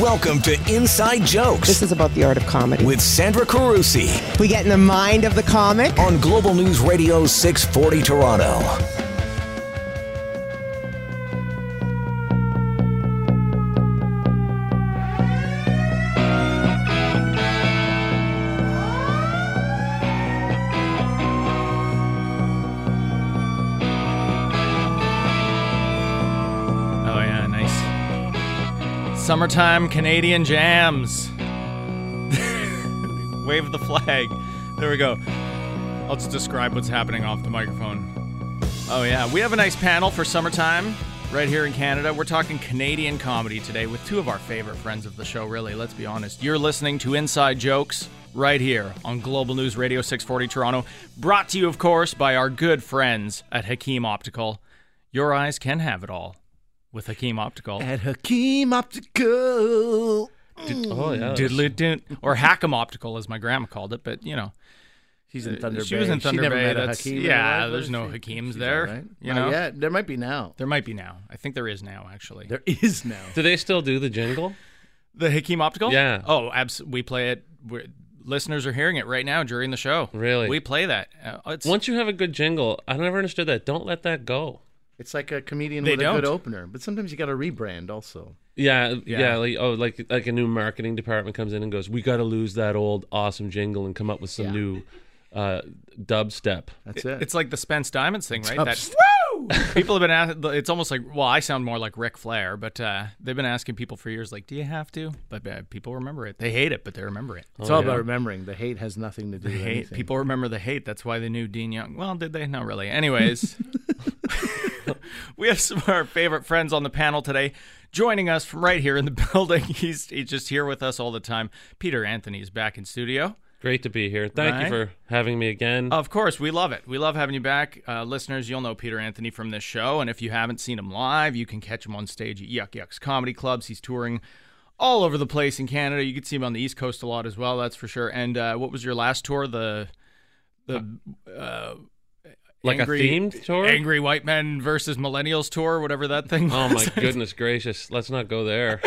Welcome to Inside Jokes This is about the art of comedy. with Sandra Carusi we get in the mind of the comic. on Global News Radio 640 Toronto. Summertime Canadian jams. Wave the flag. There we go. I'll just describe what's happening off the microphone. Oh yeah, we have a nice panel for summertime right here in Canada. We're talking Canadian comedy today with two of our favorite friends of the show, really, let's be honest. You're listening to Inside Jokes right here on Global News Radio 640 Toronto, brought to you of course by our good friends at Hakim Optical. Your eyes can have it all with Hakim Optical. At Hakim Optical. Oh yeah. Doodle-doo, or Hackem Optical, as my grandma called it. But you know, She's in Thunder Bay. she Bay. was in Thunder never Bay. met a That's- Hakeem in yeah, her life, there's no she? Hakeems She's there, all right. you know? yet. There might be now. there might be now. I think there is now, actually. There is now. Do they still do the jingle? The Hakim Optical. Yeah. Oh, abs- we play it. We're, listeners are hearing it right now during the show. Really? We play that. Uh, it's, Once you have a good jingle, I never understood that. Don't let that go. It's like a comedian They with a good opener, but sometimes you got to rebrand also. Yeah, Yeah. yeah, like oh, like like a new marketing department comes in and goes, "We got to lose that old awesome jingle and come up with some Yeah. new uh, dubstep." That's it. it's like the Spence Diamonds thing, right? Ups- That woo. People have been asking. It's almost like well, I sound more like Ric Flair, but uh, they've been asking people for years, like, do you have to? But uh, people remember it. They hate it, but they remember it. it's all yeah. about remembering. The hate has nothing to do with hate. anything. People remember the hate. That's why they knew Dean Young. Well, did they? Not really. Anyways, we have some of our favorite friends on the panel today. Joining us from right here in the building. He's he's just here with us all the time. Peter Anthony is back in studio. Great to be here. Thank Right. you for having me again. Of course, we love it. We love having you back. Uh, listeners, you'll know Peter Anthony from this show. And if you haven't seen him live, you can catch him on stage at Yuk Yuk's Comedy Clubs. He's touring all over the place in Canada. You can see him on the East Coast a lot as well, that's for sure. And uh, what was your last tour? The the uh, like angry, a themed tour. Angry White Men versus Millennials tour, whatever that thing oh, was. Oh my goodness gracious! Let's not go there.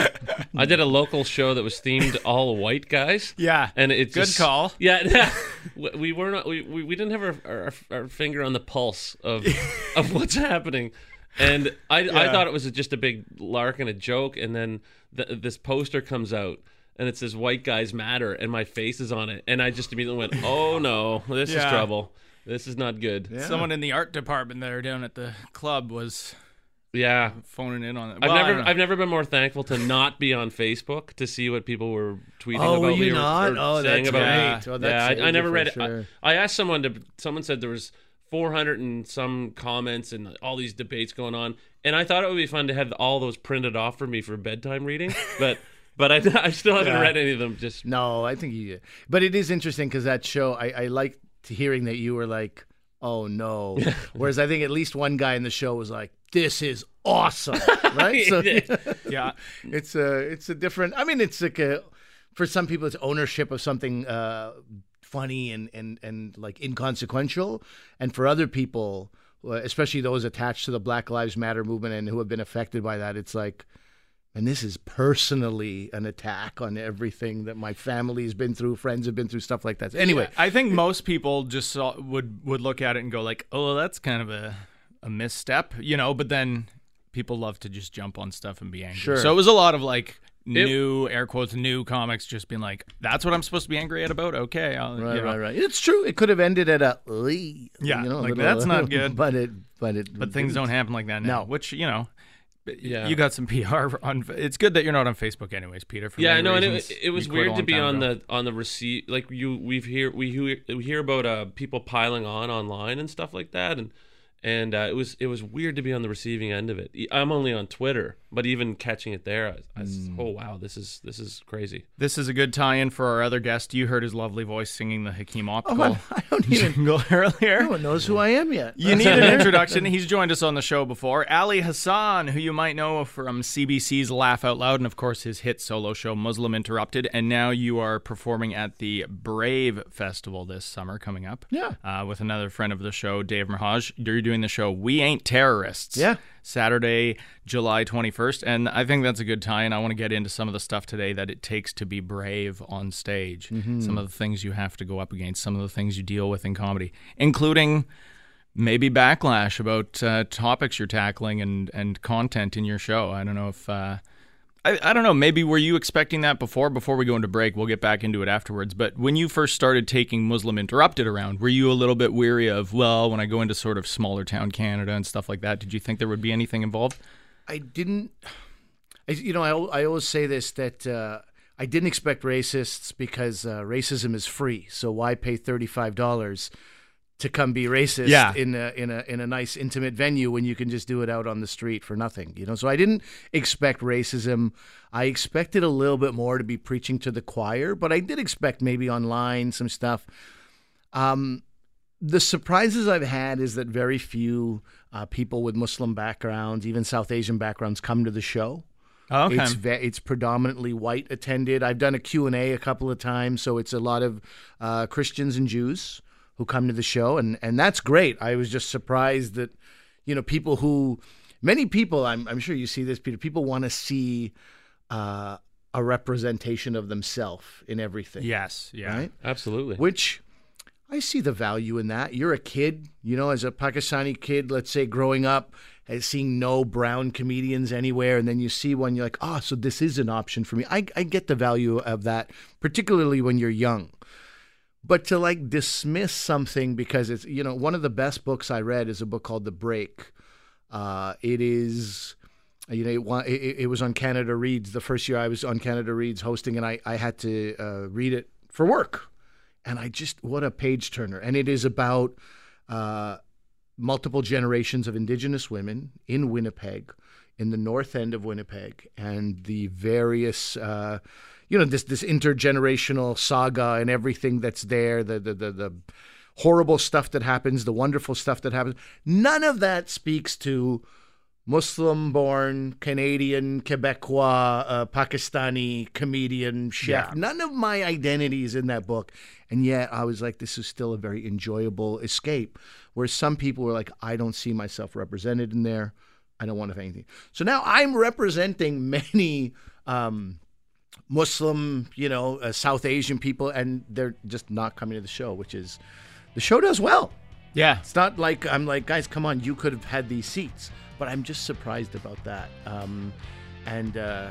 I did a local show that was themed all white guys. Yeah. and it's Good just- call. Yeah, we- we were not. We, we, we didn't have our, our, our finger on the pulse of of what's happening, and I I thought it was just a big lark and a joke, and then th this poster comes out. And it says "White Guys Matter," and my face is on it, and I just immediately went, "Oh no, this Yeah. is trouble. This is not good." Yeah. Someone in the art department there down at the club was Yeah, phoning in on it. I've never. I've never been more thankful to not be on Facebook to see what people were tweeting Oh, about were me you or- not? or Oh, saying that's about great. me. Oh, that yeah, I, I never for read it. sure. I, I asked someone to someone said there was 400 and some comments and all these debates going on, and I thought it would be fun to have all those printed off for me for bedtime reading, but but I, I still haven't Yeah. read any of them. Just No, I think you. But it is interesting because that show, I, I like hearing that you were like, "Oh no," whereas I think at least one guy in the show was like, "This is awesome," right? So yeah. it's a it's a different. I mean, it's like a for some people, it's ownership of something uh, funny and and and like inconsequential, and for other people, uh, especially those attached to the Black Lives Matter movement and who have been affected by that, it's like. And this is personally an attack on everything that my family's been through, friends have been through, stuff like that. Anyway, I think most people just saw, would would look at it and go like, "Oh, that's kind of a a misstep," you know. But then people love to just jump on stuff and be angry. Sure. So it was a lot of like new air quotes new comics just being like, "That's what I'm supposed to be angry at about." Okay, I'll, Right, you know. right, right. It's true. It could have ended at a "Lee," Yeah, you know, a like, little- that's not good. But it, but it, But things don't happen like that now. No. Which you know. Yeah. You got some PR on. It's good that you're not on Facebook, anyways, Peter. For yeah, many no, and it, it was You quit a weird to be on ago. the on the receive like you we've hear we hear we hear about uh people piling on online and stuff like that and and uh, it was it was weird to be on the receiving end of it. I'm only on Twitter, but even catching it there, I, I was, Mm. oh wow, this is this is crazy. This is a good tie-in for our other guest. You heard his lovely voice singing the Hakim Optical Oh, I don't even. jingle earlier. No one knows who I am yet. You need an introduction. He's joined us on the show before. Ali Hassan, who you might know from CBC's Laugh Out Loud and, of course, his hit solo show Muslim Interrupted. And now you are performing at the Brave Festival this summer coming up. Yeah. Uh, with another friend of the show, Dave Merheje. You're doing the show We Ain't Terrorists. Yeah. Saturday, July 21st. And I think that's a good tie. And I want to get into some of the stuff today that it takes to be brave on stage, some of the things you have to go up against, some of the things you deal with in comedy, including maybe backlash about uh, topics you're tackling and, and content in your show. I don't know if. Uh, I, I don't know. Maybe were you expecting that before? Before we go into break, we'll get back into it afterwards. But when you first started taking Muslim Interrupted around, were you a little bit weary of, well, when I go into sort of smaller town Canada and stuff like that, did you think there would be anything involved? I didn't. I, you know, I, I always say this that uh, I didn't expect racists because uh, racism is free. So why pay thirty five dollars to come be racist Yeah. in a in a in a nice intimate venue when you can just do it out on the street for nothing? You know, so I didn't expect racism. I expected a little bit more to be preaching to the choir, but I did expect maybe online some stuff. Um, the surprises I've had is that very few uh, people with Muslim backgrounds, even South Asian backgrounds, come to the show. Oh, okay. It's ve- it's predominantly white attended. I've done a Q&A a couple of times, so it's a lot of uh, Christians and Jews who come to the show, and, and that's great. I was just surprised that, you know, people who, many people, I'm, I'm sure you see this, Peter, people want to see uh, a representation of themselves in everything. yes. Yeah. Right? Absolutely. Which I see the value in that. You're a kid, you know, as a Pakistani kid, let's say growing up, and seeing no brown comedians anywhere, and then you see one, you're like, oh, so this is an option for me. I, I get the value of that, particularly when you're young. But to like dismiss something because it's, you know, one of the best books I read is a book called The Break. Uh, it is, you know, it, it, was on Canada Reads the first year I was on Canada Reads hosting, and I, I had to uh, read it for work and I just what a page turner. And it is about uh, multiple generations of Indigenous women in Winnipeg, in the north end of Winnipeg, and the various. You know this this intergenerational saga and everything that's there the, the the the horrible stuff that happens the wonderful stuff that happens none of that speaks to Muslim born, Canadian, Quebecois, uh, Pakistani comedian, chef. Yeah. None of my identities in that book. And yet I was like, this is still a very enjoyable escape. where some people were like, I don't see myself represented in there. I don't want to have anything. So now I'm representing many um, Muslim, you know, uh, South Asian people, and they're just not coming to the show, which is the show does well. Yeah. It's not like I'm like, guys, come on, you could have had these seats. But I'm just surprised about that. Um, and uh,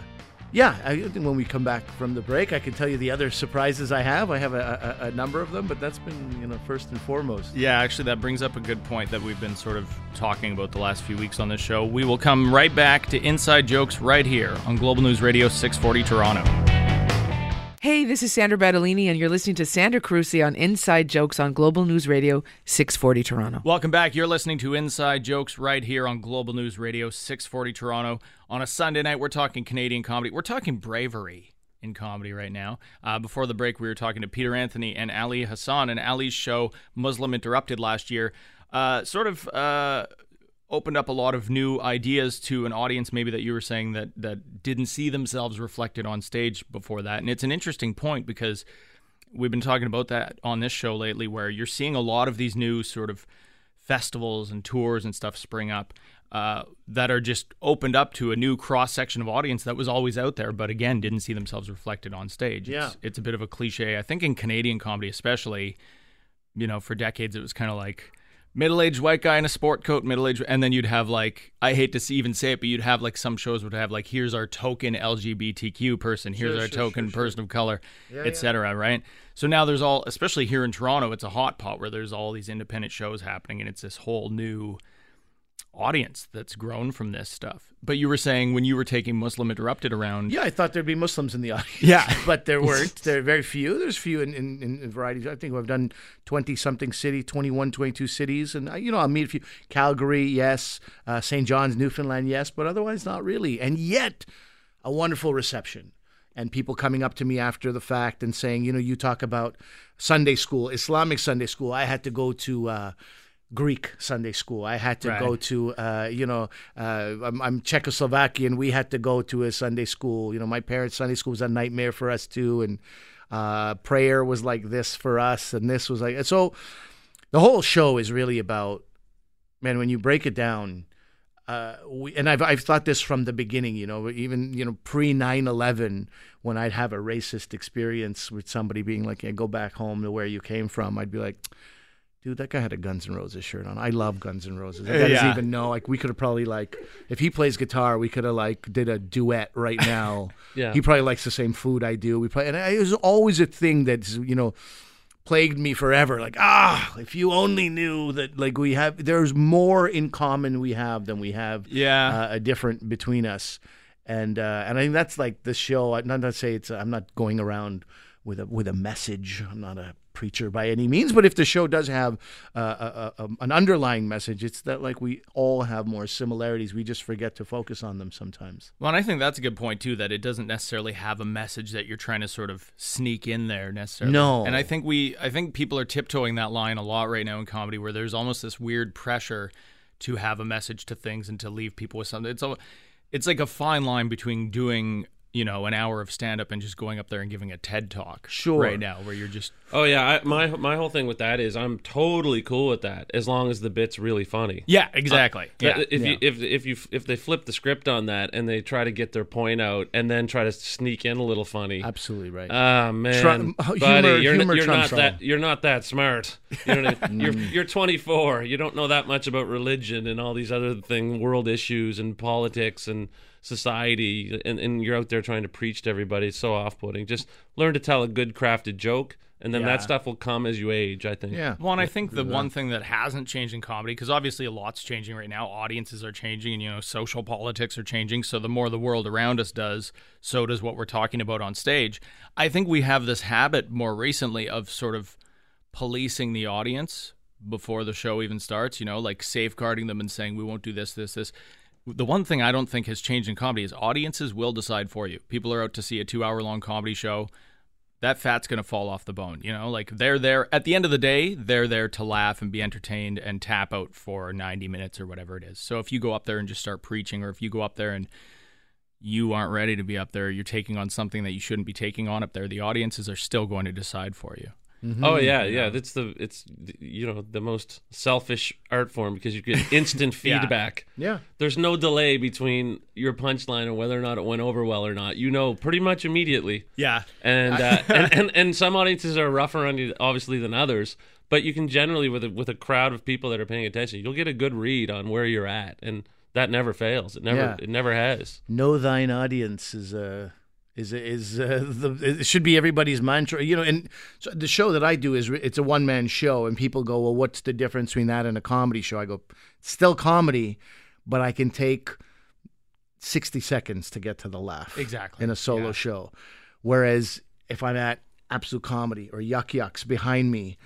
yeah, I think when we come back from the break, I can tell you the other surprises I have. I have a, a, a number of them, but that's been you know first and foremost. Yeah, actually, that brings up a good point that we've been sort of talking about the last few weeks on this show. We will come right back to Inside Jokes right here on Global News Radio 640 Toronto. Hey, this is Sandra Battaglini, and you're listening to Sandra Carusi on Inside Jokes on Global News Radio 640 Toronto. Welcome back. You're listening to Inside Jokes right here on Global News Radio 640 Toronto. On a Sunday night, we're talking Canadian comedy. We're talking bravery in comedy right now. Uh, before the break, we were talking to Peter Anthony and Ali Hassan, and Ali's show, Muslim Interrupted, last year, uh, sort of uh, opened up a lot of new ideas to an audience maybe that you were saying that, that didn't see themselves reflected on stage before that. And it's an interesting point because we've been talking about that on this show lately where you're seeing a lot of these new sort of festivals and tours and stuff spring up uh, that are just opened up to a new cross section of audience that was always out there, but again didn't see themselves reflected on stage. Yeah. It's, it's a bit of a cliche. I think in Canadian comedy, especially, you know, for decades it was kind of like middle-aged white guy in a sport coat, middle-aged, and then you'd have like I hate to see- even say it, but you'd have like some shows would have like here's our token LGBTQ person, here's Sure, our sure, token sure, person of color, etc. Right? So now there's all, especially here in Toronto, it's a hot pot where there's all these independent shows happening, and it's this whole new audience that's grown from this stuff. But you were saying when you were taking Muslim Interrupted around, Yeah, I thought there'd be Muslims in the audience. Yeah. but there weren't. There are very few. There's few in, in, in varieties. I think I've done 20 something city, 21, 22 cities. And, you know, I'll meet a few. Calgary, yes. Uh, St. John's, Newfoundland, yes. But otherwise, not really. And yet, a wonderful reception. And people coming up to me after the fact and saying, you know, you talk about Sunday school, Islamic Sunday school. I had to go to. Uh, Greek Sunday school. I had to Right. go to, uh, you know, uh, I'm, I'm Czechoslovakian. We had to go to a Sunday school. You know, my parents' Sunday school was a nightmare for us too, and uh, prayer was like this for us, and this was like so. The whole show is really about, man. When you break it down, uh, we, and I've I've thought this from the beginning, you know, even you know pre 9/11 when I'd have a racist experience with somebody being like, yeah, "Go back home to where you came from," I'd be like, "Dude, that guy had a Guns N' Roses shirt on. I love Guns N' Roses. That guy doesn't even know. Like, we could have probably like, if he plays guitar, we could have like did a duet right now. Yeah. he probably likes the same food I do. We play, and it was always a thing that's you know." plagued me forever. Like, ah, if you only knew that, like, we have, there's more in common we have than we have, Yeah. uh, a different between us. And, uh, and I think that's like the show. I'm not to say it's, I'm not going around with a, with a message. I'm not a preacher by any means, but if the show does have uh, a, a, an underlying message, it's that like we all have more similarities. We just forget to focus on them sometimes. Well, and I think that's a good point too. That it doesn't necessarily have a message that you're trying to sort of sneak in there necessarily. No. and I think we, I think people are tiptoeing that line a lot right now in comedy, where there's almost this weird pressure to have a message to things and to leave people with something. It's a, it's like a fine line between doing, you know, an hour of stand up and just going up there and giving a TED talk. Sure. Right now, where you're just Oh yeah, I, my my whole thing with that is I'm totally cool with that as long as the bit's really funny. yeah, exactly. yeah. That- If you if if you if they flip the script on that and they try to get their point out and then try to sneak in a little funny. Absolutely right. Ah man, Trump- buddy, humor- you're, humor you're trumps not that you're not that smart. You know I mean? you're you're 24. You don't know that much about religion and all these other thing, world issues and politics and society, and, and you're out there trying to preach to everybody. It's so off-putting. Just learn to tell a good crafted joke, and then Yeah. that stuff will come as you age. I think. yeah. Well, and I think the one thing that hasn't changed in comedy, because obviously a lot's changing right now, audiences are changing, and you know, social politics are changing. So the more the world around us does, so does what we're talking about on stage. I think we have this habit more recently of sort of policing the audience before the show even starts. You know, like safeguarding them and saying we won't do this, this, this. The one thing I don't think has changed in comedy is audiences will decide for you. People are out to see a two-hour-long comedy show that fat's going to fall off the bone. You know, like they're there at the end of the day, they're there to laugh and be entertained and tap out for 90 minutes or whatever it is. So if you go up there and just start preaching, or if you go up there and you aren't ready to be up there, you're taking on something that you shouldn't be taking on up there, the audiences are still going to decide for you. Oh yeah, yeah. That's the it's you know the most selfish art form because you get instant feedback. Yeah. There's no delay between your punchline and whether or not it went over well or not. You know pretty much immediately. Yeah. And uh, and, and and some audiences are rougher on you obviously than others, but you can generally with a, with a crowd of people that are paying attention, you'll get a good read on where you're at, and that never fails. It never Yeah. it never has. know thine audience is uh, is is uh, the it should be everybody's mantra you know and so the show that I do is it's a one man show and people go well what's the difference between that and a comedy show? I go still comedy but I can take 60 seconds to get to the laugh Exactly. in a solo Yeah. show. Whereas if I'm at absolute comedy or Yuk Yuk's behind me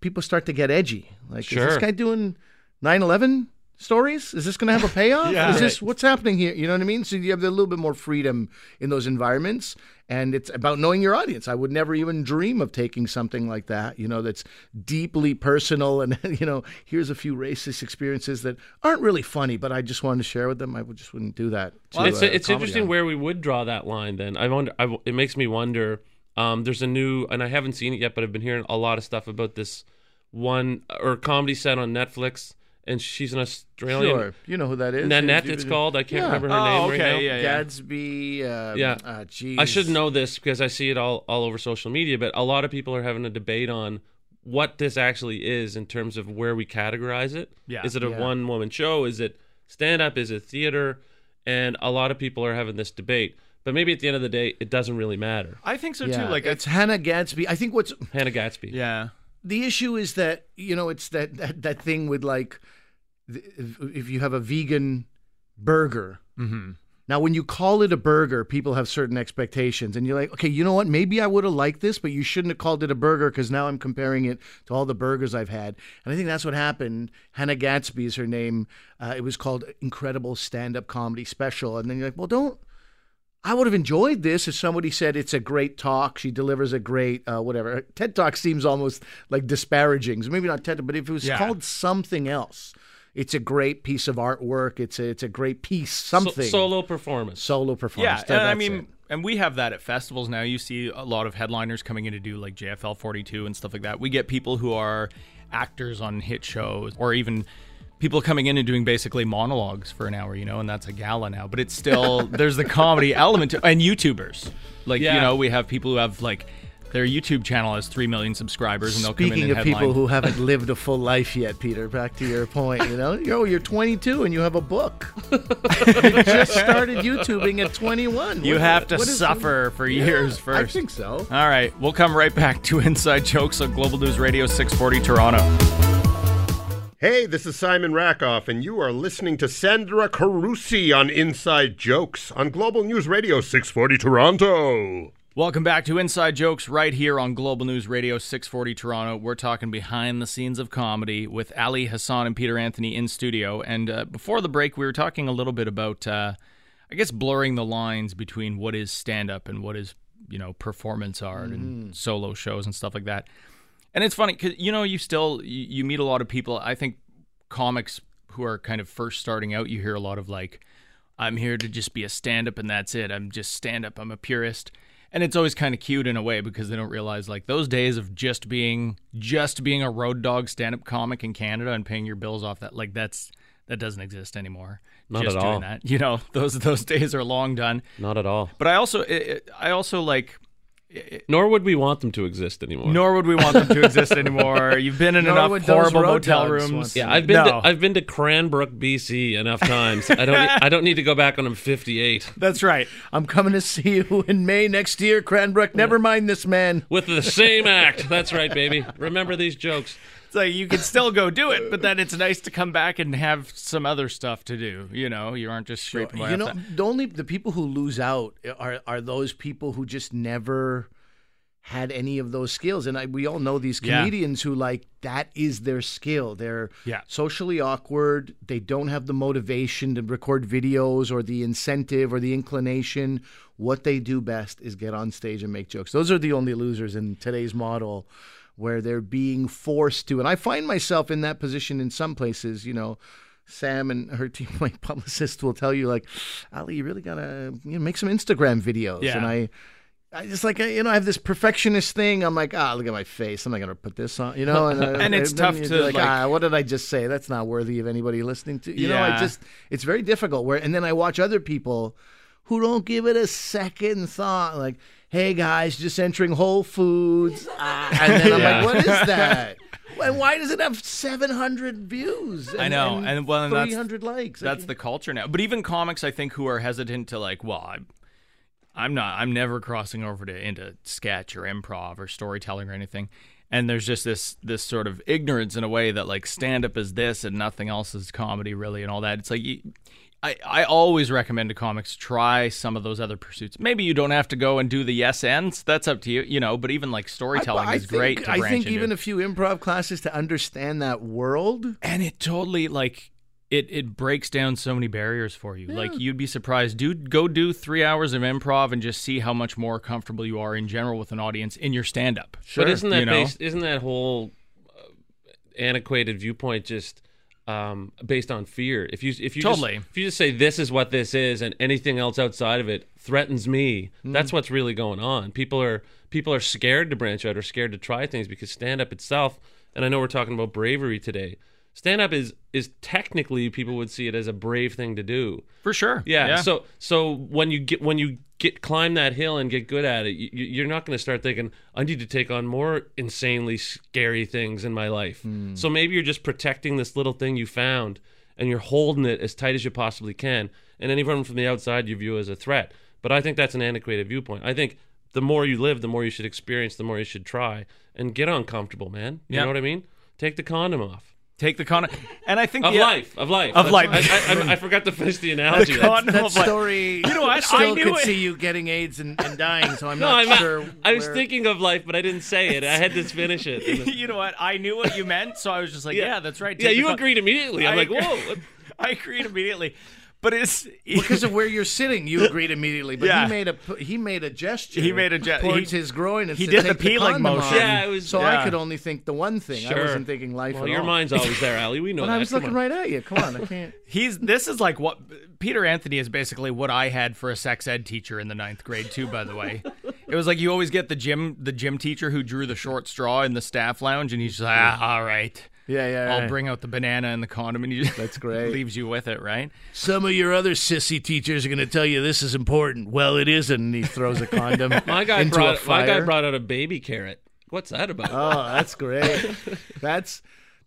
people start to get edgy. Like is this guy doing 9/11 stories is this going to have a payoff Yeah. is this what's happening here you know what i mean so you have a little bit more freedom in those environments and it's about knowing your audience i would never even dream of taking something like that you know that's deeply personal and you know here's a few racist experiences that aren't really funny but i just wanted to share with them i just wouldn't do that to, it's uh, it's interesting on. where we would draw that line. Then I wonder. I, it makes me wonder. Um, there's a new, and I haven't seen it yet, but I've been hearing a lot of stuff about this one or comedy set on Netflix, and she's an Australian. sure you know who that is Nanette, it's called. I can't Yeah. remember her Oh, name okay, right now. yeah, yeah. gadsby um, Yeah. uh, geez. I should know this because I see it all all over social media. But a lot of people are having a debate on what this actually is in terms of where we categorize it. Yeah. Is it a Yeah. one woman show? Is it stand up? Is it theater? And a lot of people are having this debate. But maybe at the end of the day, it doesn't really matter. I think so yeah, too. Like it's hannah gadsby i think what's Hannah Gadsby. yeah. the issue is that you know it's that that, that thing with like th- if, you have a vegan burger Mm-hmm. now when you call it a burger people have certain expectations and you're like okay you know what maybe i would have liked this but you shouldn't have called it a burger because now i'm comparing it to all the burgers i've had and i think that's what happened Hannah Gadsby is her name uh, it was called incredible stand-up comedy special and then you're like well don't I would have enjoyed this if somebody said it's a great talk. She delivers a great uh, whatever. TED Talk seems almost like disparaging. So maybe not TED, but if it was Yeah. called something else, it's a great piece of artwork. It's a it's a great piece. So- Something solo performance. solo performance. Yeah, and I mean, it. and we have that at festivals now. You see a lot of headliners coming in to do like JFL 42 and stuff like that. We get people who are actors on hit shows or even people coming in and doing basically monologues for an hour, you know, and that's a gala now. But it's still there's the comedy element to, and YouTubers. Like you know, we have people who have like their YouTube channel has three million subscribers, and they'll come in Speaking and of headline. people who haven't lived a full life yet, Peter, back to your point, you know, yo, you're 22 and you have a book. you just started YouTubing at 21. you What- have to what is- suffer for years I first. think so. All right, we'll come right back to Inside Jokes on Global News Radio 640 Toronto. Hey, this is Simon Rakoff, and you are listening to Sandra Carusi on Inside Jokes on Global News Radio 640 Toronto. Welcome back to Inside Jokes right here on Global News Radio 640 Toronto. We're talking behind the scenes of comedy with Ali Hassan and Peter Anthony in studio. And uh, before the break, we were talking a little bit about, uh, I guess, blurring the lines between what is stand up and what is, you know, performance art and solo shows and stuff like that. And it's funny because, you know, you still, you, you meet a lot of people. I think comics who are kind of first starting out, you hear a lot of like, I'm here to just be a stand up and that's it. I'm just stand up. I'm a purist. And it's always kind of cute in a way because they don't realize like those days of just being just being a road dog stand up comic in Canada and paying your bills off that like that's that doesn't exist anymore. Not just at doing all. that. You know, those those days are long done. Not at all. But I also it- I also like Nor would we want them to exist anymore. nor would we want them to exist anymore. You've been in Nor enough horrible road motel rooms. Yeah. I've been No. to I've been to Cranbrook, BC enough times. I don't I don't need to go back when I'm 58 That's right. I'm coming to see you in May next year, Cranbrook. Never mind this man. with the same act. That's right, baby. Remember these jokes. It's like you can still go do it, but then it's nice to come back and have some other stuff to do. You know, you aren't just scraping by You know, that. the only the people who lose out are are those people who just never had any of those skills. And I, we all know these Yeah. comedians who like that is their skill. They're Yeah. socially awkward. They don't have the motivation to record videos or the incentive or the inclination. What they do best is get on stage and make jokes. Those are the only losers in today's model where they're being forced to. And I find myself in that position in some places, you know. Sam and her team, my publicist, will tell you like, Ali, you really gotta you know, make some Instagram videos. Yeah. And I, I just like you know I have this perfectionist thing. I'm like, ah, look at my face. I'm not gonna put this on, you know. And, uh, And it's tough to, like, like- ah, what did I just say? That's not worthy of anybody listening to. You know, I just it's very difficult. Where and then I watch other people who don't give it a second thought. Like, hey guys, just entering Whole Foods, ah, and then I'm Yeah. like, what is that? And why does it have 700 views? And, I know, and, and, well, and that's 300 likes. that's the culture now. But even comics, I think, who are hesitant to like, well, I'm, I'm not, I'm never crossing over to into sketch or improv or storytelling or anything. And there's just this this sort of ignorance in a way that like stand up is this and nothing else is comedy really and all that. It's like you, I, I always recommend to comics try some of those other pursuits. Maybe you don't have to go and do the yes ends. That's up to you, you know. But even like storytelling I, I is think, great. To I think into. even a few improv classes to understand that world. and it totally like it it breaks down so many barriers for you like you'd be surprised dude go do three hours of improv and just see how much more comfortable you are in general with an audience in your stand-up But isn't that you know? based, isn't that whole uh, antiquated viewpoint just um, based on fear? If you if you Totally. just, if you just say this is what this is and anything else outside of it threatens me, Hmm. that's what's really going on. People are people are scared to branch out or scared to try things because stand up itself. And I know we're talking about bravery today. Stand up is is technically people would see it as a brave thing to do. for sure Yeah. So so when you get when you get climb that hill and get good at it, you, you're not going to start thinking I need to take on more insanely scary things in my life. Hmm. So maybe you're just protecting this little thing you found and you're holding it as tight as you possibly can. And anyone from the outside you view as a threat. But I think that's an antiquated viewpoint. I think the more you live, the more you should experience, the more you should try and get uncomfortable, man. You Yeah. know what I mean? Take the condom off. Take the con and i think Of the, uh, life, of life, Of life. I, I, I, I forgot to finish the analogy. the That's- condom That of life. story. You know what? I Still knew could it. see you getting AIDS and, and dying. So I'm No, not I'm sure. I was thinking of life, but I didn't say it. I had to finish it. You know what i knew what you meant so i was just like yeah, that's right Yeah, Take the you con- agreed immediately. I'm I like, whoa. i agreed immediately but it's because of where you're sitting, you agreed immediately. But Yeah. he made a he made a gesture. He made a gesture towards he- his groin. And he said, did the "Take peeling condom motion." Yeah, it was- So yeah. I could only think the one thing. I wasn't thinking life. Well, at your all. mind's always there, Ali. We know But that. I was Come looking on. right at you. Come on, I can't. He's this is like what Peter Anthony is basically what I had for a sex ed teacher in the ninth grade too. By the way, it was like you always get the gym the gym teacher who drew the short straw in the staff lounge, and he's just like, ah, all right, Yeah, yeah, I'll right. bring out the banana and the condom, and you That's great. leaves you with it, right? Some of your other sissy teachers are going to tell you this is important. Well, it isn't. And he throws a condom My guy into brought a fire. my guy brought out a baby carrot. What's that about? Oh, that's great. That's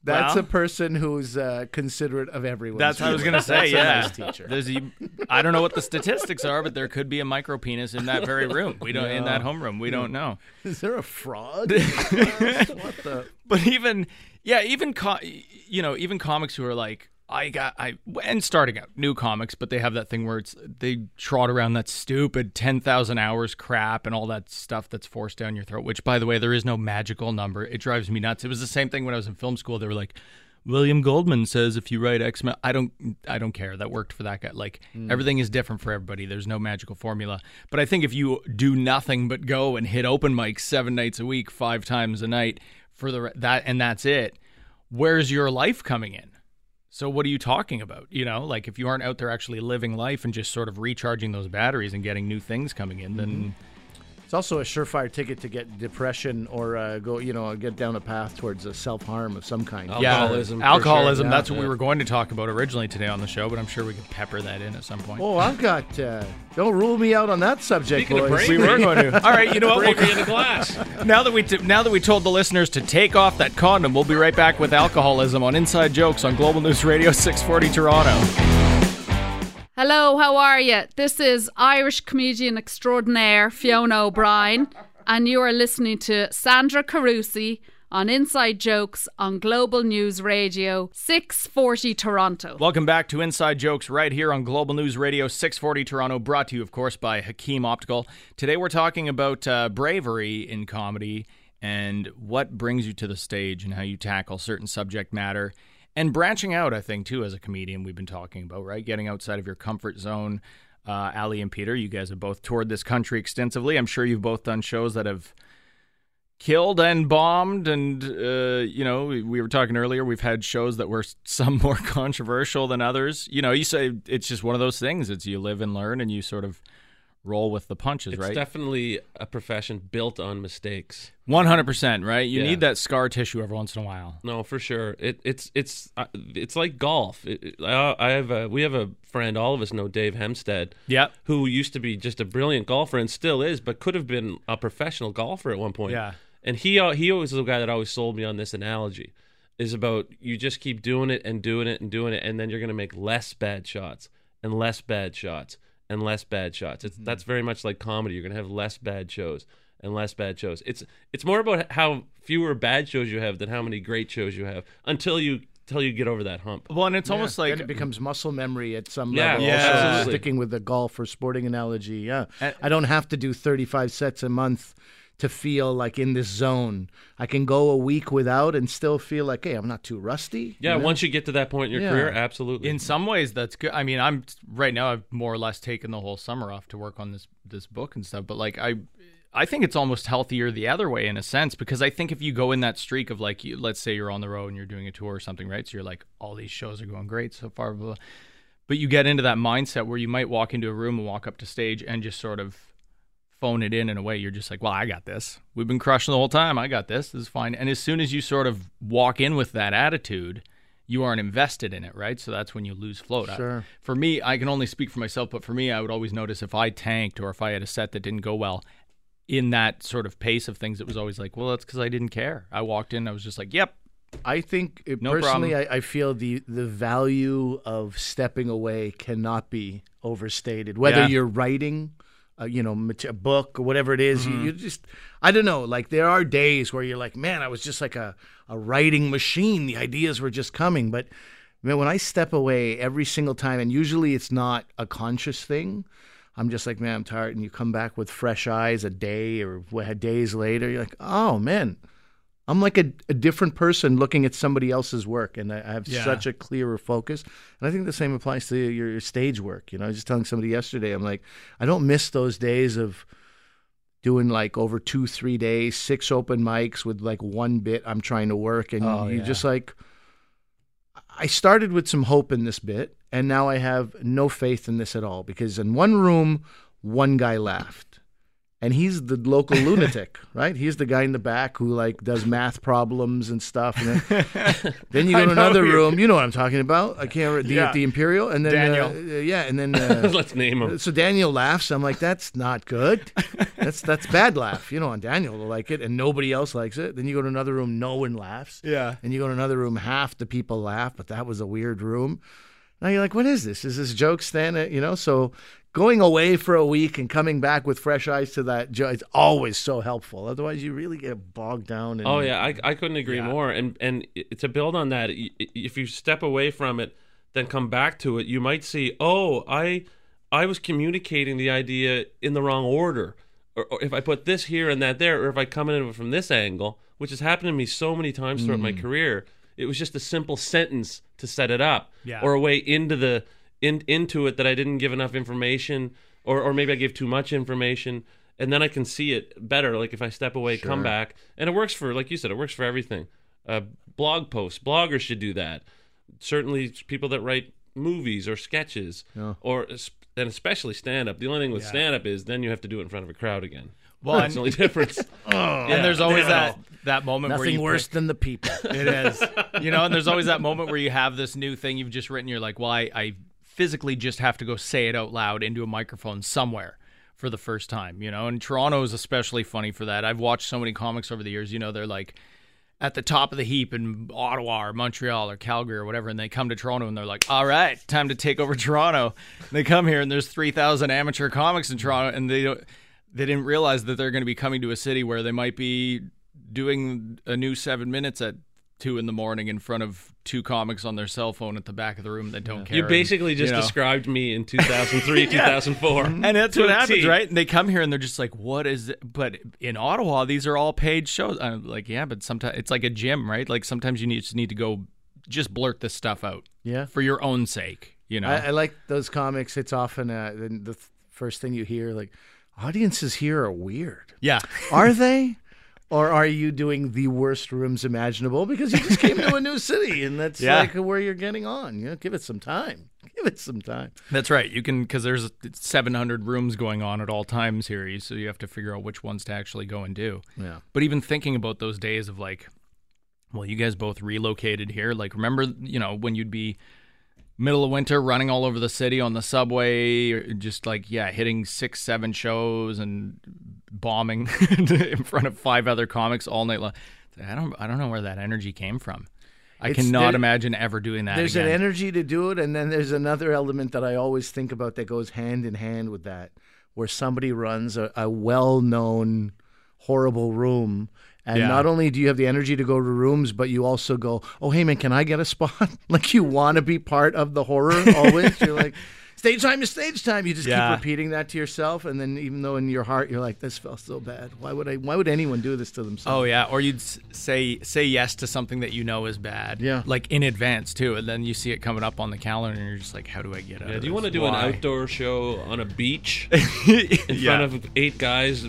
that's Well- a person who's uh, considerate of everyone. That's what I was gonna say. That's a yeah, nice teacher. There's a, I don't know what the statistics are, but there could be a micro penis in that very room. We don't in that homeroom. We don't know. Is there a fraud? what the? But even yeah, even co- you know, even comics who are like I got I and starting out new comics, but they have that thing where it's they trot around that stupid ten thousand hours crap and all that stuff that's forced down your throat. Which, by the way, there is no magical number. It drives me nuts. It was the same thing when I was in film school. They were like. William Goldman says if you write X Men, I don't, I don't care. That worked for that guy. Like hmm. everything is different for everybody. There's no magical formula. But I think if you do nothing but go and hit open mics seven nights a week, five times a night for the that, and that's it. Where's your life coming in? So what are you talking about? You know, like if you aren't out there actually living life and just sort of recharging those batteries and getting new things coming in, then mm-hmm. It's also a surefire ticket to get depression or uh, go, you know, get down a path towards a self harm of some kind. yeah, Alcoholism, for alcoholism. sure. That's what we were going to talk about originally today on the show, but I'm sure we could pepper that in at some point. Oh, I've got. Uh, don't rule me out on that subject, Speaking boys. bravery, we were going to. All right, you know what? We'll- bravery in the glass. now that we t- now that we told the listeners to take off that condom, we'll be right back with alcoholism on Inside Jokes on Global News Radio 640 Toronto. Hello, how are you? This is Irish comedian extraordinaire Fiona O'Brien, and you are listening to Sandra Carusi on Inside Jokes on Global News Radio 640 Toronto. Welcome back to Inside Jokes right here on Global News Radio 640 Toronto, brought to you, of course, by Hakim Optical. Today we're talking about uh, bravery in comedy and what brings you to the stage and how you tackle certain subject matter. And branching out, I think, too, as a comedian, we've been talking about, right? Getting outside of your comfort zone. Uh, Ali and Peter, you guys have both toured this country extensively. I'm sure you've both done shows that have killed and bombed and uh, you know we, we were talking earlier we've had shows that were some more controversial than others you know you say it's just one of those things it's you live and learn and you sort of roll with the punches It's right It's definitely a profession built on mistakes. 100% right you Yeah. need that scar tissue every once in a while No, for sure. It, it's it's uh, it's like golf. It, I, I have a, we have a friend. All of us know Dave Hemstad. Yep. Who used to be just a brilliant golfer and still is, but could have been a professional golfer at one point. Yeah. And he he always was the guy that always sold me on this analogy, is about you just keep doing it and doing it and doing it, and then you're gonna make less bad shots and less bad shots and less bad shots. It's that's mm-hmm. very much like comedy. You're gonna have less bad shows and less bad shows. It's it's more about how fewer bad shows you have than how many great shows you have until you until you get over that hump. well and it's almost Then like it becomes muscle memory at some Yeah, level. yeah, Also, absolutely. sticking with the golf or sporting analogy, yeah. And- I don't have to do 35 sets a month to feel like in this zone. I can go a week without and still feel like, hey, I'm not too rusty. Yeah, you know? once you get to that point in your Yeah. career, absolutely. in some ways that's good i mean i'm right now i've more or less taken the whole summer off to work on this this book and stuff but like i i think it's almost healthier the other way in a sense because i think if you go in that streak of like you, let's say you're on the road and you're doing a tour or something right so you're like all these shows are going great so far blah, blah. but you get into that mindset where you might walk into a room and walk up to stage and just sort of phone it in in a way you're just like well i got this we've been crushing the whole time i got this this is fine and as soon as you sort of walk in with that attitude you aren't invested in it right so that's when you lose float I- Sure. for me i can only speak for myself but for me i would always notice if i tanked or if i had a set that didn't go well in that sort of pace of things it was always like well that's because i didn't care i walked in i was just like yep I think uh, No personally. I, I feel the the value of stepping away cannot be overstated. Whether Yeah. you're writing, uh, you know, a book or whatever it is, Mm-hmm. you, you just I don't know. Like there are days where you're like, man, I was just like a a writing machine. The ideas were just coming, but man, when I step away every single time, and usually it's not a conscious thing. I'm just like, man, I'm tired, and you come back with fresh eyes a day or days later. You're like, oh man, I'm like a, a different person looking at somebody else's work, and I, I have Yeah. such a clearer focus. And I think the same applies to your, your stage work. You know, I was just telling somebody yesterday, I'm like, I don't miss those days of doing like over two, three days, six open mics with like one bit I'm trying to work, and Oh, you yeah. just like. I started with some hope in this bit, and now I have no faith in this at all because in one room, one guy laughed and he's the local lunatic, right? He's the guy in the back who like does math problems and stuff. And then, then you go to another you- room. You know what I'm talking about? I can't. The, Yeah. the Imperial, and then Daniel. uh, yeah, and then uh, Let's name him. so Daniel laughs. I'm like, that's not good. That's that's bad laugh. You know, and Daniel will like it, and nobody else likes it. Then you go to another room, no one laughs. Yeah. And you go to another room, half the people laugh, but that was a weird room. Now you're like, what is this? Is this joke stand? You know, so going away for a week and coming back with fresh eyes to that joke, it's always so helpful. Otherwise, you really get bogged down. In, Oh yeah, I, I couldn't agree more. And and to build on that, if you step away from it, then come back to it, you might see, oh, I I was communicating the idea in the wrong order, or, or if I put this here and that there, or if I come in from this angle, which has happened to me so many times throughout my mm. career. It was just a simple sentence to set it up, Yeah. or a way into the in, into it that I didn't give enough information, or or maybe I gave too much information, and then I can see it better. Like if I step away, come back, and it works for, like you said, it works for everything. Uh, blog posts, bloggers should do that. Certainly, people that write movies or sketches, or and especially stand up. The only thing with stand up is then you have to do it in front of a crowd again. Well, that's the only difference. and there's always that that moment where nothing you worse pick- than the people. It is. You know, and there's always that moment where you have this new thing you've just written. You're like, well, I, I physically just have to go say it out loud into a microphone somewhere for the first time, you know? And Toronto is especially funny for that. I've watched so many comics over the years, you know, they're like at the top of the heap in Ottawa or Montreal or Calgary or whatever, and they come to Toronto and they're like, all right, time to take over Toronto. And they come here and there's 3,000 amateur comics in Toronto, and they don't. They didn't realize that they're going to be coming to a city where they might be doing a new seven minutes at two in the morning in front of two comics on their cell phone at the back of the room that don't care. you and, basically just you know. described me in 2003, 2004. And that's what happens, T. right? And they come here and they're just like, "What is?" It? But in Ottawa, these are all paid shows. I'm like, yeah, but sometimes it's like a gym, right? Like sometimes you need, just need to go, just blurt this stuff out, Yeah. for your own sake, you know. I, I like those comics. It's often uh, the, the first thing you hear, like, audiences here are weird. yeah, Are they? Or are you doing the worst rooms imaginable because you just came to a new city and that's Yeah. like where you're getting on? You know, give it some time. Give it some time. that's right. You can because there's 700 rooms going on at all times here, so you have to figure out which ones to actually go and do. Yeah. But even thinking about those days of like, well, you guys both relocated here. Like, remember, you know, when you'd be middle of winter running all over the city on the subway, or just like, yeah, hitting six, seven shows and bombing in front of five other comics all night long. I don't, I don't know where that energy came from. I It's- cannot there- imagine ever doing that. There's again. an energy to do it, and then there's another element that I always think about that goes hand in hand with that, where somebody runs a, a well-known horrible room, and Yeah. not only do you have the energy to go to rooms, but you also go, "Oh, hey man, can I get a spot?" like you want to be part of the horror always. You're like. Stage time is stage time. You just Yeah. keep repeating that to yourself, and then even though in your heart you're like, "This felt so bad. Why would I? Why would anyone do this to themselves?" Oh yeah, or you'd say say yes to something that you know is bad. Yeah. like in advance too, and then you see it coming up on the calendar, and you're just like, "How do I get out?" Yeah, of do you want to this? do an outdoor show on a beach in Yeah. front of eight guys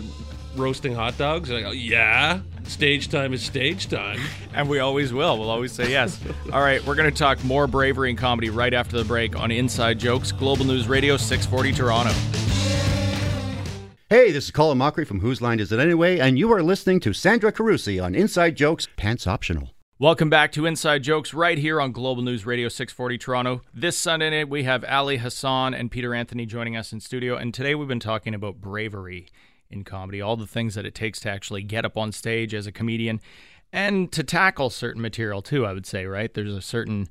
roasting hot dogs? Like, oh, yeah, stage time is stage time. And we always will. We'll always say yes. All right, we're going to talk more bravery and comedy right after the break on Inside Jokes, Global News Radio 640 Toronto. Hey, this is Colin Mochrie from Whose Line Is It Anyway? And you are listening to Sandra Carusi on Inside Jokes, Pants Optional. Welcome back to Inside Jokes right here on Global News Radio 640 Toronto. This Sunday night, we have Ali Hassan and Peter Anthony joining us in studio. And today we've been talking about bravery in comedy, all the things that it takes to actually get up on stage as a comedian and to tackle certain material, too, I would say, right? There's a certain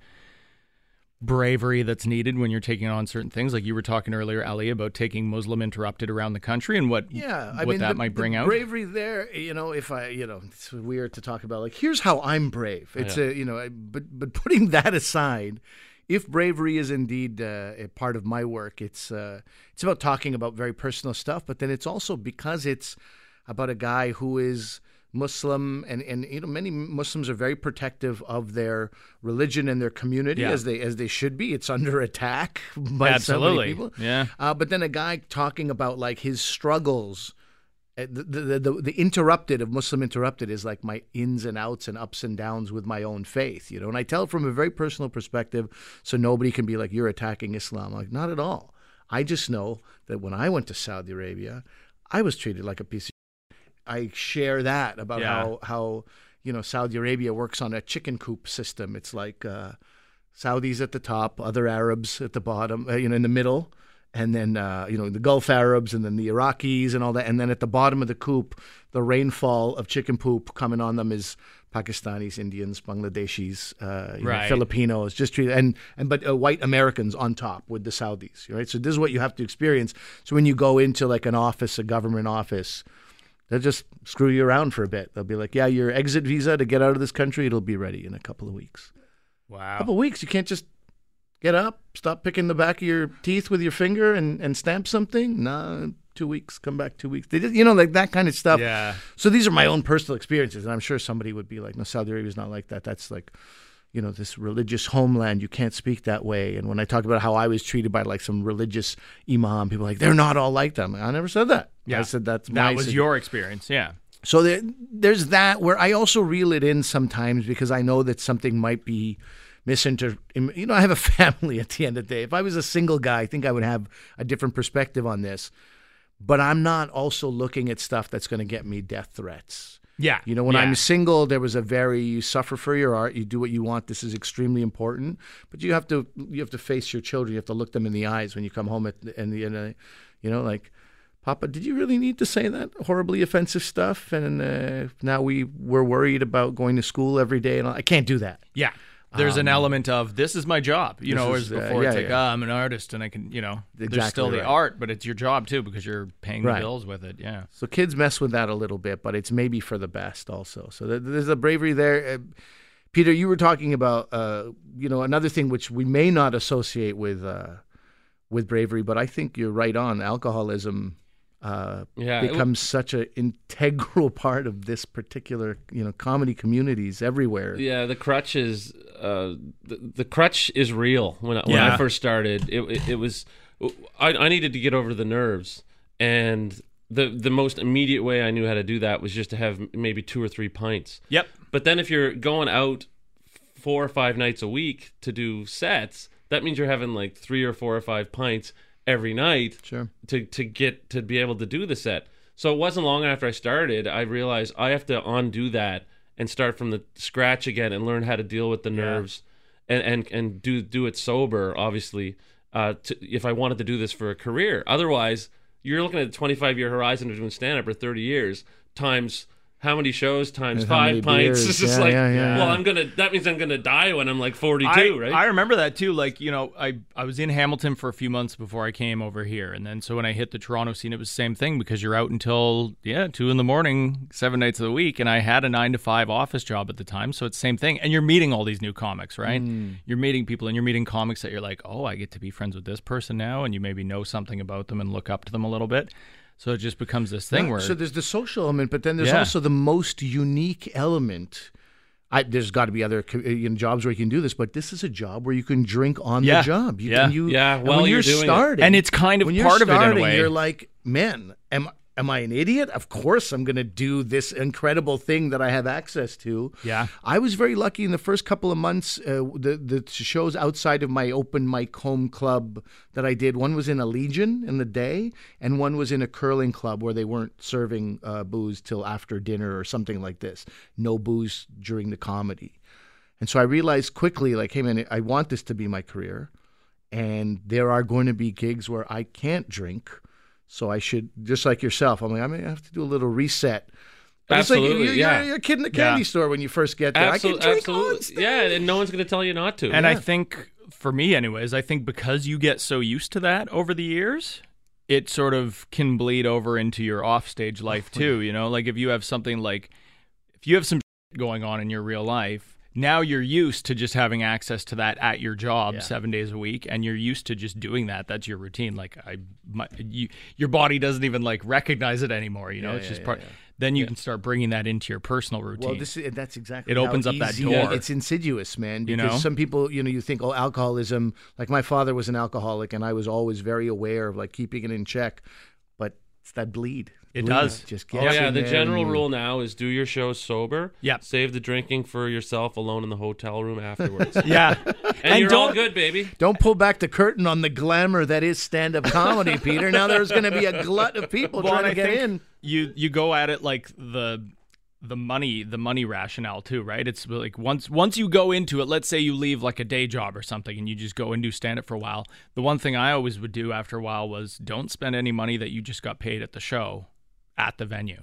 bravery that's needed when you're taking on certain things. Like you were talking earlier, Ali, about taking Muslim Interrupted around the country and what, Yeah, I what mean that the, might bring out. bravery there. You know, if I, you know, it's weird to talk about. Like, here's how I'm brave. It's a, you know, I- but but putting that aside, if bravery is indeed uh, a part of my work, it's uh, it's about talking about very personal stuff. But then it's also because it's about a guy who is Muslim, and and you know many Muslims are very protective of their religion and their community Yeah. as they as they should be. It's under attack by Absolutely. so many people. Yeah. Uh, but then a guy talking about like his struggles. Uh, The, the, the, the interrupted of Muslim interrupted is like my ins and outs and ups and downs with my own faith, you know. And I tell it from a very personal perspective, so nobody can be like you're attacking Islam. Like not at all. I just know that when I went to Saudi Arabia, I was treated like a piece of. I share that about Yeah. how how you know Saudi Arabia works on a chicken coop system. It's like uh, Saudis at the top, other Arabs at the bottom, uh, you know, in the middle, and then uh, you know the Gulf Arabs, and then the Iraqis and all that, and then at the bottom of the coop, the rainfall of chicken poop coming on them is Pakistanis, Indians, Bangladeshis, uh, you know, Filipinos, just treated and and but uh, white Americans on top with the Saudis, right? So this is what you have to experience. So when you go into like an office, a government office, they'll just screw you around for a bit. They'll be like, "Yeah, your exit visa to get out of this country, it'll be ready in a couple of weeks." Wow. couple of weeks. You can't just get up, stop picking the back of your teeth with your finger, and, and stamp something. Nah, two weeks. Come back two weeks. They just, you know, like that kind of stuff. Yeah. So these are my own personal experiences, and I'm sure somebody would be like, "No, Saudi Arabia's not like that. That's like." You know, this religious homeland, you can't speak that way. And when I talk about how I was treated by like some religious imam, people are like, they're not all like them. I never said that. Yeah. I said that's That was your experience. Yeah. so there, there's that where I also reel it in sometimes because I know that something might be misinterpreted. You know, I have a family at the end of the day. If I was a single guy, I think I would have a different perspective on this. But I'm not also looking at stuff that's going to get me death threats. Yeah. You know, when Yeah. I'm single, there was a very you suffer for your art, you do what you want. This is extremely important, but you have to you have to face your children. You have to look them in the eyes when you come home at the and the uh, you know like. Papa, did you really need to say that horribly offensive stuff? And uh, now we we're worried about going to school every day, and. I can't do that. Yeah. There's an element of this is my job, you Um, know, is, uh, before yeah, it's like, yeah. ah, I'm an artist and I can, you know, there's Exactly still the art, but it's your job too because you're paying the bills with it. Yeah. So kids mess with that a little bit, but it's maybe for the best also. So there's a bravery there. Uh, Peter, you were talking about, uh, you know, another thing which we may not associate with uh, with bravery, but I think you're right on. Alcoholism uh, Yeah, becomes such an integral part of this particular, you know, comedy communities everywhere. Yeah, the crutch is uh, the, the crutch is real. When I, when Yeah. I first started, it, it, it was I, I needed to get over the nerves, and the the most immediate way I knew how to do that was just to have maybe two or three pints. Yep. But then if you're going out four or five nights a week to do sets, that means you're having like three or four or five pints every night Sure. to to get to be able to do the set. So it wasn't long after I started, I realized I have to undo that and start from the scratch again and learn how to deal with the nerves and and and do do it sober. Obviously, uh, to, if I wanted to do this for a career, otherwise you're looking at a 25 year horizon of doing stand up or 30 years times. How many shows times And five pints? beers? It's just Yeah, like, yeah, yeah. well, I'm gonna. That means I'm gonna die when I'm like 42, I, right? I remember that too. Like, you know, I, I was in Hamilton for a few months before I came over here. And then so when I hit the Toronto scene, it was the same thing because you're out until, yeah, two in the morning, seven nights of the week. And I had a nine to five office job at the time. So it's the same thing. And you're meeting all these new comics, right? Mm. You're meeting people and you're meeting comics that you're like, oh, I get to be friends with this person now. And you maybe know something about them and look up to them a little bit. So it just becomes this thing Yeah, where. so there's the social element, but then there's Yeah. also the most unique element. I, there's got to be other you know, jobs where you can do this, but this is a job where you can drink on Yeah. the job. You, Yeah. and you, Yeah, and while when you're you're, doing it. starting, And it's kind of when you're part of it in a way. You're like, man, am am I an idiot? Of course, I'm going to do this incredible thing that I have access to. Yeah. I was very lucky in the first couple of months. Uh, the the shows outside of my open mic home club that I did. One was in a Legion in the day, and one was in a curling club where they weren't serving uh, booze till after dinner or something like this. No booze during the comedy. And so I realized quickly, like, hey man, I want this to be my career, and there are going to be gigs where I can't drink. So I should, just like yourself, I'm like, I'm gonna have to do a little reset. But it's like Absolutely, you're, yeah. you're a kid in the candy Yeah. store when you first get there. I Absol- can drink on absolutely, stage. yeah, and no one's gonna tell you not to. And I think for me, anyways, I think because you get so used to that over the years, it sort of can bleed over into your offstage life oh, too. You know, like if you have something like, if you have some going on in your real life, now you're used to just having access to that at your job seven days a week, and you're used to just doing that. That's your routine. Like I, my, you, your body doesn't even like recognize it anymore. You know, Yeah, it's yeah, just part. yeah. Then you can start bringing that into your personal routine. Well, this is, that's exactly. It opens up that door. It's insidious, man. You Because know? some people, you know, you think, oh, alcoholism. Like my father was an alcoholic, and I was always very aware of like keeping it in check. But it's that bleed. It does. Just Oh get yeah, the general rule now is do your show sober. Yep. Save the drinking for yourself alone in the hotel room afterwards. Yeah. and, And you're all don't- good, baby. Don't pull back the curtain on the glamour that is stand-up comedy, Peter. Now there's going to be a glut of people Well, trying to I get in. You you go at it like the the money the money rationale too, right? It's like once once you go into it, let's say you leave like a day job or something and you just go and do stand up for a while. The one thing I always would do after a while was don't spend any money that you just got paid at the show at the venue.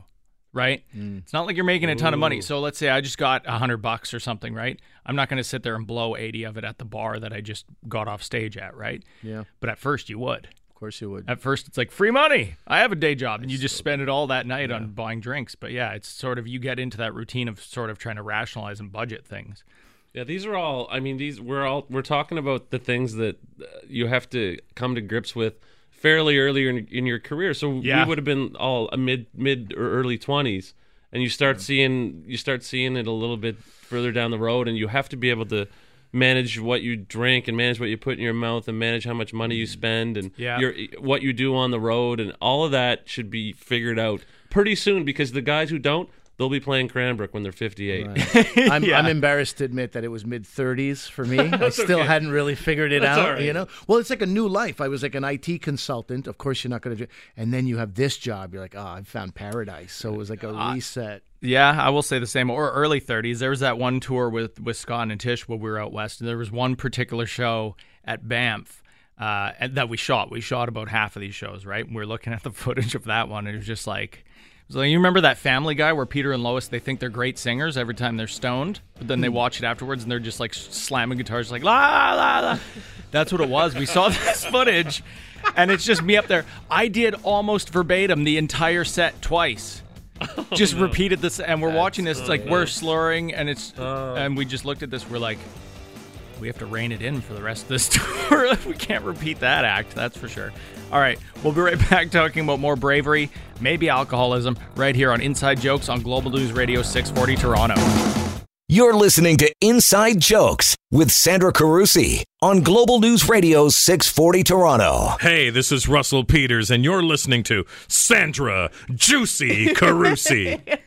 Right? It's not like you're making a ton of money. So let's say I just got a hundred bucks or something, right? I'm not gonna sit there and blow eighty of it at the bar that I just got off stage at, right? Yeah, But at first you would. of course you would. At first, it's like free money. I have a day job, and you just spend it all that night on buying drinks. But yeah, it's sort of you get into that routine of sort of trying to rationalize and budget things. Yeah, these are all. I mean, these we're all we're talking about the things that uh, you have to come to grips with fairly early in, in your career. So Yeah. we would have been all a mid mid or early twenties, and you start seeing you start seeing it a little bit further down the road, and you have to be able to manage what you drink and manage what you put in your mouth and manage how much money you mm. spend and Yeah. your what you do on the road and all of that should be figured out pretty soon because the guys who don't they'll be playing Cranbrook when they're 58 I'm, Yeah. I'm embarrassed to admit that it was mid 30s for me. I still okay. hadn't really figured it That's out. right. You know, well, it's like a new life. I was like an IT consultant. Of course, you're not going to do. And then you have this job. You're like, oh, I've found paradise. So it was like a reset. Yeah, I will say the same. Or early 30s. There was that one tour with with Scott and Tish when we were out west, and there was one particular show at Banff. Uh, that we shot. We shot about half of these shows, right? And we are looking at the footage of that one, and it was just like, like you remember that Family Guy where Peter and Lois they think they're great singers every time they're stoned, but then they hmm. watch it afterwards and they're just like slamming guitars, like la la la. That's what it was. We saw this footage, and it's just me up there. I did almost verbatim the entire set twice just repeated this and we're watching this it's like we're slurring and it's oh. and we just looked at this we're like we have to rein it in for the rest of this tour we can't repeat that act that's for sure all right we'll be right back talking about more bravery maybe alcoholism right here on inside jokes on global news radio 640 toronto You're listening to Inside Jokes with Sandra Carusi on Global News Radio 640 Toronto. Hey, this is Russell Peters, and you're listening to Sandra Juicy Carusi.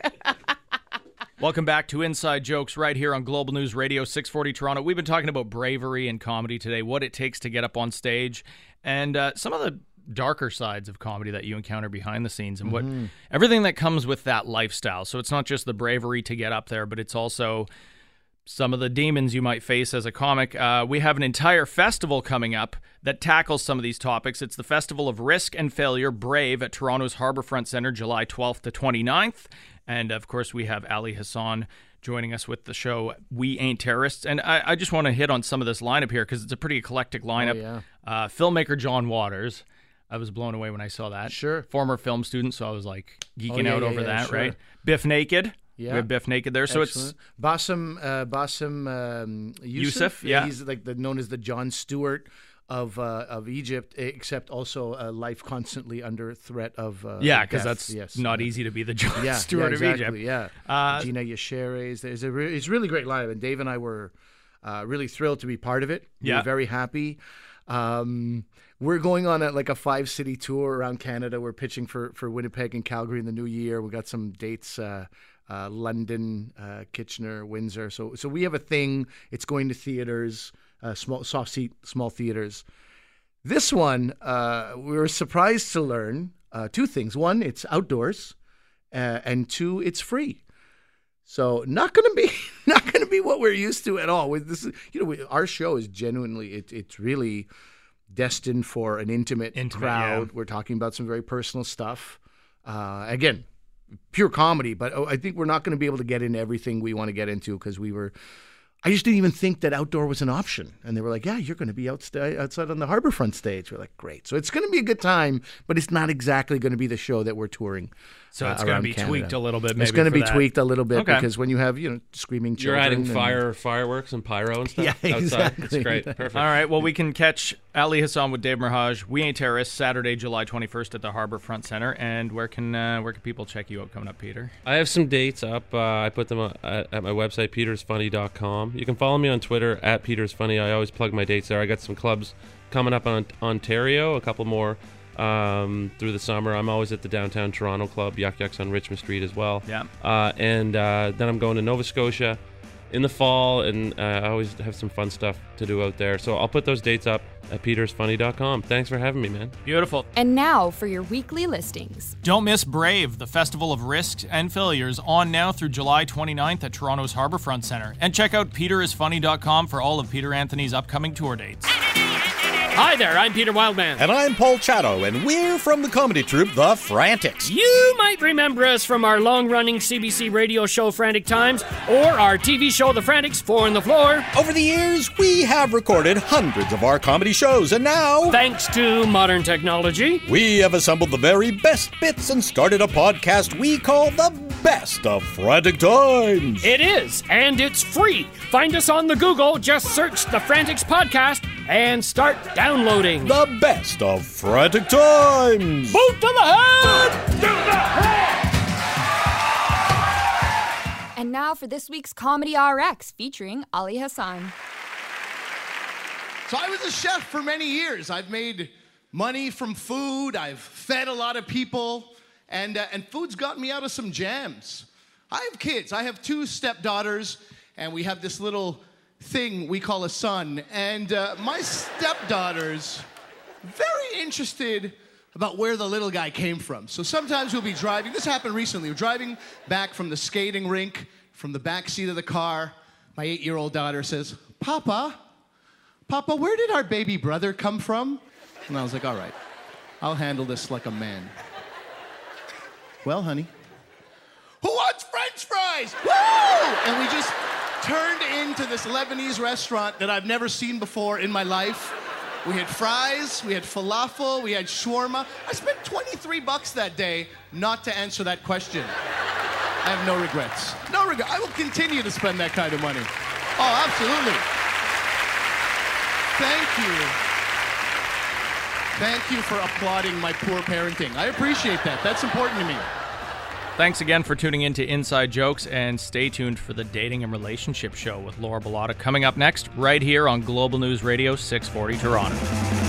Welcome back to Inside Jokes right here on Global News Radio 640 Toronto. We've been talking about bravery and comedy today, what it takes to get up on stage, and uh, some of the darker sides of comedy that you encounter behind the scenes and what everything that comes with that lifestyle. So it's not just the bravery to get up there, but it's also some of the demons you might face as a comic. Uh, we have an entire festival coming up that tackles some of these topics. It's the Festival of Risk and Failure Brave at Toronto's Harbourfront Centre, July 12th to 29th. And of course, we have Ali Hassan joining us with the show We Ain't Terrorists. And I, I just want to hit on some of this lineup here because it's a pretty eclectic lineup. yeah. uh, filmmaker John Waters. I was blown away when I saw that. Sure. Former film student, so I was like geeking yeah, out yeah, over yeah, that, sure. right? Bif Naked. Yeah. We have Bif Naked there. So Excellent. it's Bassem uh, Bassem um, Youssef. Youssef, yeah. he's like the known as the Jon Stewart of uh, of Egypt, except also uh, life constantly under threat of uh, Yeah, because that's yes. not easy to be the Jon Yeah, Stewart yeah, of Egypt. Yeah, Uh, Gina Yashere's. There's a re- it's really great lineup, and Dave and I were uh, really thrilled to be part of it. We Yeah. were very happy. Um, we're going on a, like a five city tour around Canada. We're pitching for for Winnipeg and Calgary in the new year. We got some dates. Uh, uh, London, uh, Kitchener, Windsor. So, so we have a thing. It's going to theaters, uh, small, soft seat, small theaters. This one, uh, we were surprised to learn uh, two things. One, it's outdoors, and two, it's free. So not going to be not going to be what we're used to at all. With this, is- you know, we, our show is genuinely it, it's really destined for an intimate, Intimate, crowd. yeah. We're talking about some very personal stuff. Uh, again, pure comedy, but oh, I think we're not going to be able to get into everything we want to get into because we were. I just didn't even think that outdoor was an option, and they were like, "Yeah, you're going to be outsta- outside on the harborfront stage." We're like, "Great!" So it's going to be a good time, but it's not exactly going to be the show that we're touring. So uh, it's gonna be Canada. tweaked a little bit, It's going to be that. tweaked a little bit Okay. because when you have you know screaming children, You're children, adding and- fire, fireworks, and pyro and stuff Yeah, outside. exactly. It's great. Perfect. All right. Well, we can catch Ali Hassan with Dave Merheje. We ain't terrorists. Saturday, July twenty first at the Harbourfront Centre. And where can uh, where can people check you out coming up, Peter? I have some dates up. Uh, I put them uh, at, at my website, peterisfunny.com. You can follow me on Twitter at peterisfunny. I always plug my dates there. I got some clubs coming up on Ontario, a couple more um, through the summer. I'm always at the downtown Toronto club, Yuk Yuk's on Richmond Street as well. Yeah. Uh, and uh, then I'm going to Nova Scotia in the fall, and uh, I always have some fun stuff to do out there. So I'll put those dates up at peterisfunny.com. Thanks for having me, man. Beautiful. And now for your weekly listings. Don't miss Brave, the festival of risks and failures, on now through July 29th at Toronto's Harbourfront Centre. And check out peterisfunny.com for all of Peter Anthony's upcoming tour dates. Hi there, I'm Peter Wildman. And I'm Paul Chatto, and we're from the comedy troupe The Frantics. You might remember us from our long running CBC radio show Frantic Times or our TV show The Frantics Four on the Floor. Over the years, we have recorded hundreds of our comedy shows, and now, thanks to modern technology, we have assembled the very best bits and started a podcast we call The Best of Frantic Times. It is, and it's free. Find us on the Google, just search The Frantics Podcast and start downloading. The best of Frantic Times. Boot to the head! Boot to the head! And now for this week's Comedy RX featuring Ali Hassan. So I was a chef for many years. I've made money from food. I've fed a lot of people, and uh, and food's gotten me out of some jams. I have kids. I have two stepdaughters, and we have this little thing we call a son. And uh, my stepdaughters very interested about where the little guy came from. So sometimes we'll be driving. This happened recently. We're driving back from the skating rink, from the back seat of the car. My eight-year-old daughter says, "Papa." Papa, where did our baby brother come from? And I was like, all right, I'll handle this like a man. Well, honey, who wants french fries? Woo! And we just turned into this Lebanese restaurant that I've never seen before in my life. We had fries, we had falafel, we had shawarma. I spent 23 bucks that day not to answer that question. I have no regrets. No regret. I will continue to spend that kind of money. Oh, absolutely. Thank you. Thank you for applauding my poor parenting. I appreciate that. That's important to me. Thanks again for tuning in to Inside Jokes, and stay tuned for the Dating and Relationship Show with Laura Bilotta coming up next, right here on Global News Radio 640 Toronto.